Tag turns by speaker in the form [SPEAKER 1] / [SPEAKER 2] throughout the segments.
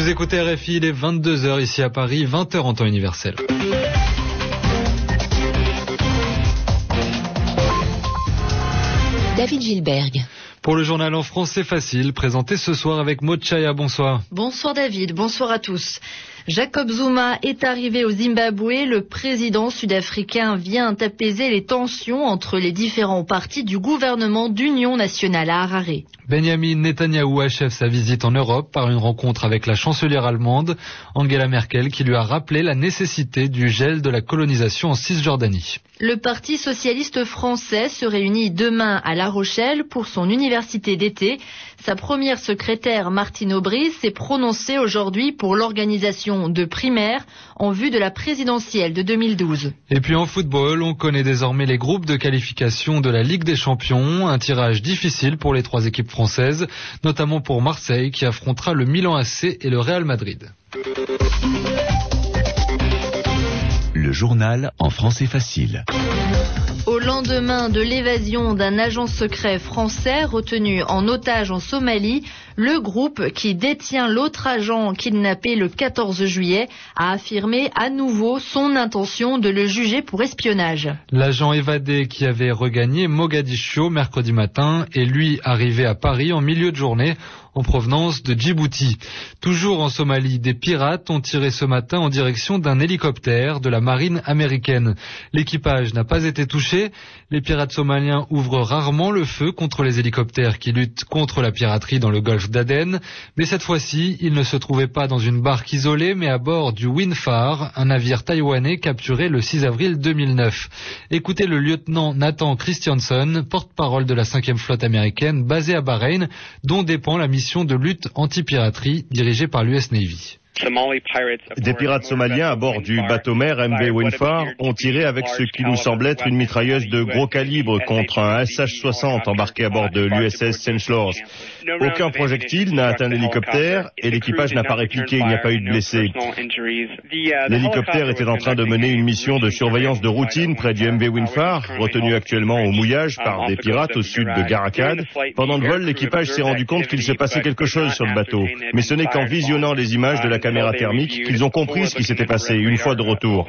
[SPEAKER 1] Vous écoutez RFI, il est 22h ici à Paris, 20h en temps universel.
[SPEAKER 2] David Gilberg.
[SPEAKER 1] Pour le journal en français facile, présenté ce soir avec Maud Chaya, bonsoir.
[SPEAKER 3] Bonsoir David, bonsoir à tous. Jacob Zuma est arrivé au Zimbabwe. Le président sud-africain vient apaiser les tensions entre les différents partis du gouvernement d'union nationale à Harare.
[SPEAKER 1] Benjamin Netanyahou achève sa visite en Europe par une rencontre avec la chancelière allemande Angela Merkel qui lui a rappelé la nécessité du gel de la colonisation en Cisjordanie.
[SPEAKER 3] Le Parti socialiste français se réunit demain à La Rochelle pour son université d'été. Sa première secrétaire, Martine Aubry, s'est prononcée aujourd'hui pour l'organisation de primaires en vue de la présidentielle de 2012.
[SPEAKER 1] Et puis en football, on connaît désormais les groupes de qualification de la Ligue des Champions, un tirage difficile pour les trois équipes françaises, notamment pour Marseille qui affrontera le Milan AC et le Real Madrid.
[SPEAKER 4] Le journal en français facile.
[SPEAKER 3] Au lendemain de l'évasion d'un agent secret français retenu en otage en Somalie, le groupe qui détient l'autre agent kidnappé le 14 juillet a affirmé à nouveau son intention de le juger pour espionnage.
[SPEAKER 1] L'agent évadé qui avait regagné Mogadiscio mercredi matin est lui arrivé à Paris en milieu de journée en provenance de Djibouti. Toujours en Somalie, des pirates ont tiré ce matin en direction d'un hélicoptère de la marine américaine. L'équipage n'a pas été touché. Les pirates somaliens ouvrent rarement le feu contre les hélicoptères qui luttent contre la piraterie dans le golfe d'Aden. Mais cette fois-ci, ils ne se trouvaient pas dans une barque isolée, mais à bord du Windfar, un navire taïwanais capturé le 6 avril 2009. Écoutez le lieutenant Nathan Christiansen, porte-parole de la 5e flotte américaine basée à Bahreïn, dont dépend la mission de lutte anti-piraterie dirigée par l'US Navy.
[SPEAKER 5] Des pirates somaliens à bord du bateau-mer MV Windfar ont tiré avec ce qui nous semble être une mitrailleuse de gros calibre contre un SH-60 embarqué à bord de l'USS Senslors. Aucun projectile n'a atteint l'hélicoptère et l'équipage n'a pas répliqué, il n'y a pas eu de blessés. L'hélicoptère était en train de mener une mission de surveillance de routine près du MV Windfar, retenu actuellement au mouillage par des pirates au sud de Garakad. Pendant le vol, l'équipage s'est rendu compte qu'il se passait quelque chose sur le bateau, mais ce n'est qu'en visionnant les images de la qu'ils ont compris ce qui s'était passé une fois de retour.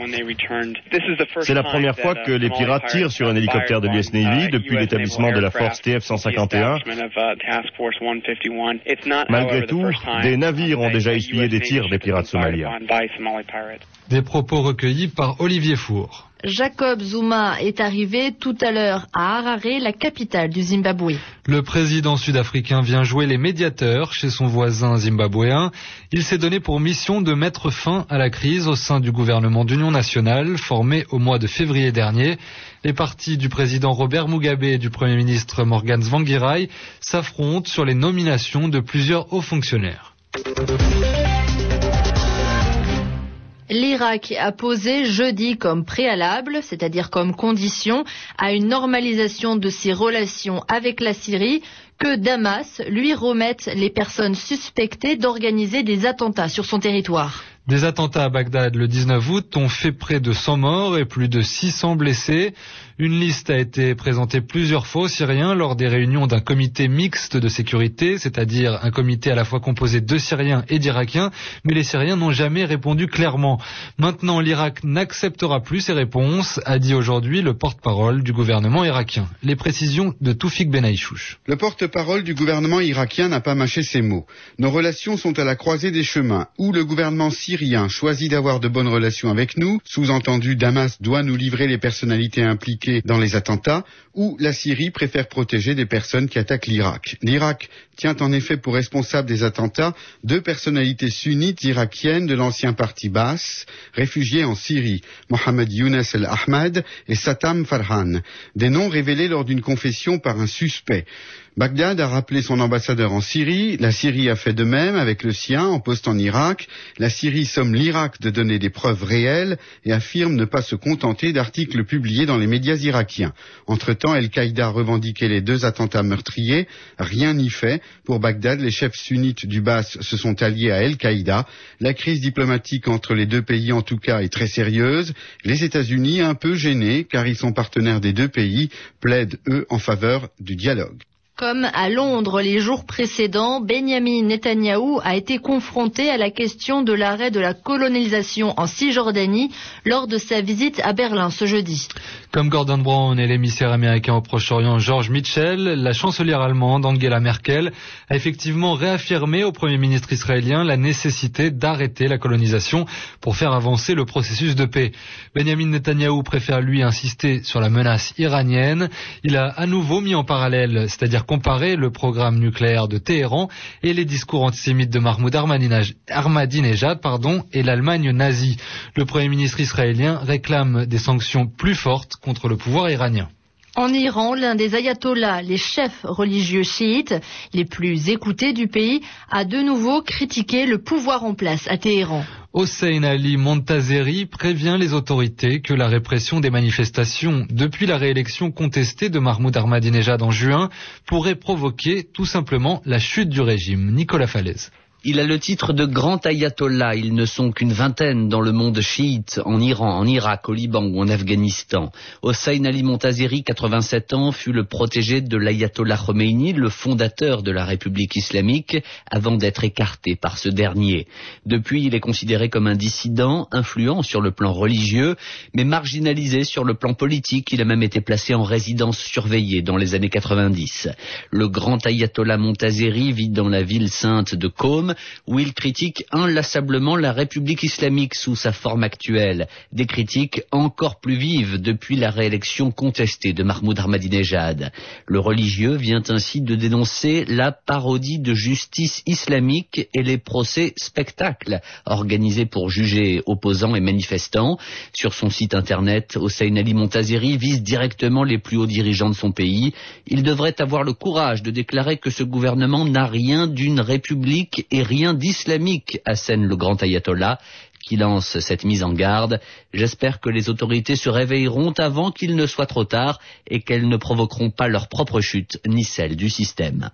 [SPEAKER 5] C'est la première fois que les pirates tirent sur un hélicoptère de l'US Navy depuis l'établissement de la force TF-151. Malgré tout, des navires ont déjà essuyé des tirs des pirates somaliens.
[SPEAKER 1] Des propos recueillis par Olivier Four.
[SPEAKER 3] Jacob Zuma est arrivé tout à l'heure à Harare, la capitale du Zimbabwe.
[SPEAKER 1] Le président sud-africain vient jouer les médiateurs chez son voisin zimbabwéen. Il s'est donné pour mission de mettre fin à la crise au sein du gouvernement d'union nationale formé au mois de février dernier. Les partis du président Robert Mugabe et du premier ministre Morgan Tsvangirai s'affrontent sur les nominations de plusieurs hauts fonctionnaires.
[SPEAKER 3] L'Irak a posé jeudi comme préalable, c'est-à-dire comme condition, à une normalisation de ses relations avec la Syrie, que Damas lui remette les personnes suspectées d'organiser des attentats sur son territoire.
[SPEAKER 1] Des attentats à Bagdad le 19 août ont fait près de 100 morts et plus de 600 blessés. Une liste a été présentée plusieurs fois aux Syriens lors des réunions d'un comité mixte de sécurité, c'est-à-dire un comité à la fois composé de Syriens et d'Irakiens, mais les Syriens n'ont jamais répondu clairement. Maintenant, l'Irak n'acceptera plus ces réponses, a dit aujourd'hui le porte-parole du gouvernement irakien. Les précisions de Toufik Benaïchouch.
[SPEAKER 6] Le porte-parole du gouvernement irakien n'a pas mâché ses mots. Nos relations sont à la croisée des chemins, où le gouvernement choisit d'avoir de bonnes relations avec nous, sous-entendu Damas doit nous livrer les personnalités impliquées dans les attentats, ou la Syrie préfère protéger des personnes qui attaquent l'Irak. L'Irak tient en effet pour responsable des attentats deux personnalités sunnites irakiennes de l'ancien parti Baas, réfugiés en Syrie, Mohamed Younes el-Ahmad et Satam Farhan, des noms révélés lors d'une confession par un suspect. Bagdad a rappelé son ambassadeur en Syrie, la Syrie a fait de même avec le sien en poste en Irak, la Syrie somme l'Irak de donner des preuves réelles et affirme ne pas se contenter d'articles publiés dans les médias irakiens. Entre-temps, Al-Qaïda revendiquait les deux attentats meurtriers, rien n'y fait. Pour Bagdad, les chefs sunnites du Bas se sont alliés à Al-Qaïda. La crise diplomatique entre les deux pays, en tout cas, est très sérieuse. Les États-Unis, un peu gênés, car ils sont partenaires des deux pays, plaident, eux, en faveur du dialogue.
[SPEAKER 3] Comme à Londres les jours précédents, Benjamin Netanyahou a été confronté à la question de l'arrêt de la colonisation en Cisjordanie lors de sa visite à Berlin ce jeudi.
[SPEAKER 1] Comme Gordon Brown et l'émissaire américain au Proche-Orient George Mitchell, la chancelière allemande Angela Merkel a effectivement réaffirmé au Premier ministre israélien la nécessité d'arrêter la colonisation pour faire avancer le processus de paix. Benjamin Netanyahou préfère lui insister sur la menace iranienne. Il a à nouveau mis en parallèle, c'est-à-dire comparer le programme nucléaire de Téhéran et les discours antisémites de Mahmoud Ahmadinejad et l'Allemagne nazie. Le Premier ministre israélien réclame des sanctions plus fortes contre le pouvoir iranien.
[SPEAKER 3] En Iran, l'un des ayatollahs, les chefs religieux chiites les plus écoutés du pays, a de nouveau critiqué le pouvoir en place à Téhéran.
[SPEAKER 1] Hossein Ali Montazeri prévient les autorités que la répression des manifestations depuis la réélection contestée de Mahmoud Ahmadinejad en juin pourrait provoquer tout simplement la chute du régime. Nicolas Falaise.
[SPEAKER 2] Il a le titre de grand ayatollah. Ils ne sont qu'une vingtaine dans le monde chiite, en Iran, en Irak, au Liban ou en Afghanistan. Hossein Ali Montazeri, 87 ans, fut le protégé de l'ayatollah Khomeini, le fondateur de la République islamique, avant d'être écarté par ce dernier. Depuis, il est considéré comme un dissident, influent sur le plan religieux, mais marginalisé sur le plan politique. Il a même été placé en résidence surveillée dans les années 90. Le grand ayatollah Montazeri vit dans la ville sainte de Qom, où il critique inlassablement la République islamique sous sa forme actuelle, des critiques encore plus vives depuis la réélection contestée de Mahmoud Ahmadinejad. Le religieux vient ainsi de dénoncer la parodie de justice islamique et les procès spectacles organisés pour juger opposants et manifestants. Sur son site internet, Hossein Ali Montazeri vise directement les plus hauts dirigeants de son pays. Il devrait avoir le courage de déclarer que ce gouvernement n'a rien d'une république et rien d'islamique, assène le grand ayatollah, qui lance cette mise en garde. J'espère que les autorités se réveilleront avant qu'il ne soit trop tard et qu'elles ne provoqueront pas leur propre chute ni celle du système.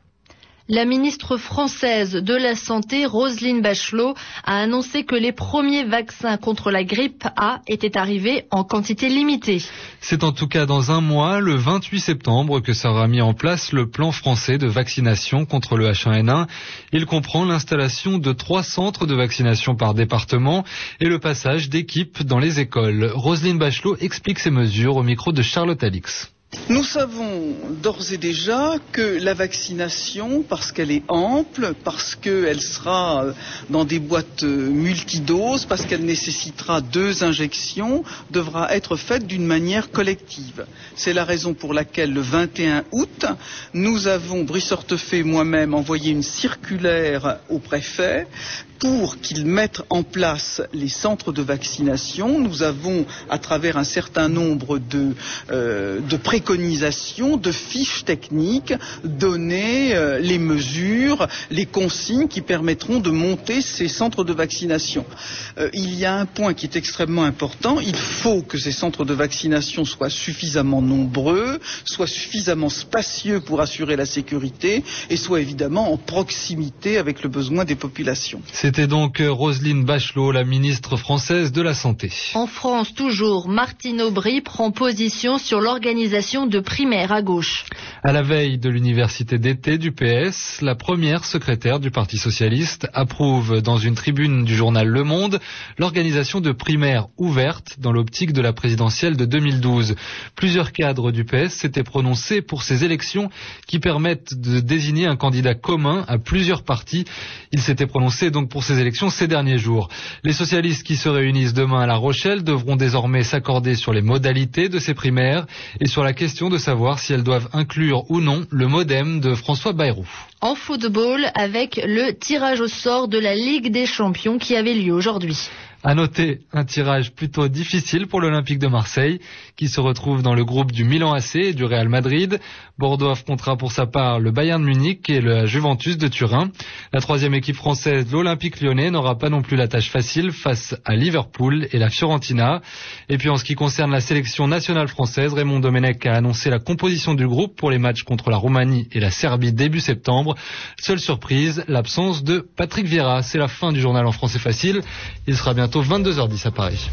[SPEAKER 3] La ministre française de la Santé, Roselyne Bachelot, a annoncé que les premiers vaccins contre la grippe A étaient arrivés en quantité limitée.
[SPEAKER 1] C'est en tout cas dans un mois, le 28 septembre, que sera mis en place le plan français de vaccination contre le H1N1. Il comprend l'installation de trois centres de vaccination par département et le passage d'équipes dans les écoles. Roselyne Bachelot explique ces mesures au micro de Charlotte Alix.
[SPEAKER 7] Nous savons d'ores et déjà que la vaccination, parce qu'elle est ample, parce qu'elle sera dans des boîtes multidoses, parce qu'elle nécessitera deux injections, devra être faite d'une manière collective. C'est la raison pour laquelle le 21 août, nous avons, Brice Hortefeux et moi-même, envoyé une circulaire au préfet pour qu'ils mettent en place les centres de vaccination. Nous avons, à travers un certain nombre de, euh, préconisations, de fiches techniques, donné euh, les mesures, les consignes qui permettront de monter ces centres de vaccination. Euh, il y a un point qui est extrêmement important. Il faut que ces centres de vaccination soient suffisamment nombreux, soient suffisamment spacieux pour assurer la sécurité et soient évidemment en proximité avec le besoin des populations.
[SPEAKER 1] C'était donc Roselyne Bachelot, la ministre française de la Santé.
[SPEAKER 3] En France, toujours, Martine Aubry prend position sur l'organisation de primaires à gauche.
[SPEAKER 1] À la veille de l'université d'été du PS, la première secrétaire du Parti socialiste approuve dans une tribune du journal Le Monde l'organisation de primaires ouvertes dans l'optique de la présidentielle de 2012. Plusieurs cadres du PS s'étaient prononcés pour ces élections qui permettent de désigner un candidat commun à plusieurs partis. Ils s'étaient prononcés donc pour ces élections ces derniers jours. Les socialistes qui se réunissent demain à La Rochelle devront désormais s'accorder sur les modalités de ces primaires et sur la question de savoir si elles doivent inclure ou non le modem de François Bayrou.
[SPEAKER 3] En football, avec le tirage au sort de la Ligue des Champions qui avait lieu aujourd'hui.
[SPEAKER 1] À noter un tirage plutôt difficile pour l'Olympique de Marseille, qui se retrouve dans le groupe du Milan AC et du Real Madrid. Bordeaux affrontera pour sa part le Bayern Munich et la Juventus de Turin. La troisième équipe française, l'Olympique lyonnais, n'aura pas non plus la tâche facile face à Liverpool et la Fiorentina. Et puis en ce qui concerne la sélection nationale française, Raymond Domenech a annoncé la composition du groupe pour les matchs contre la Roumanie et la Serbie début septembre. Seule surprise, l'absence de Patrick Vieira. C'est la fin du journal en français facile. Il sera bientôt 22h10 à Paris.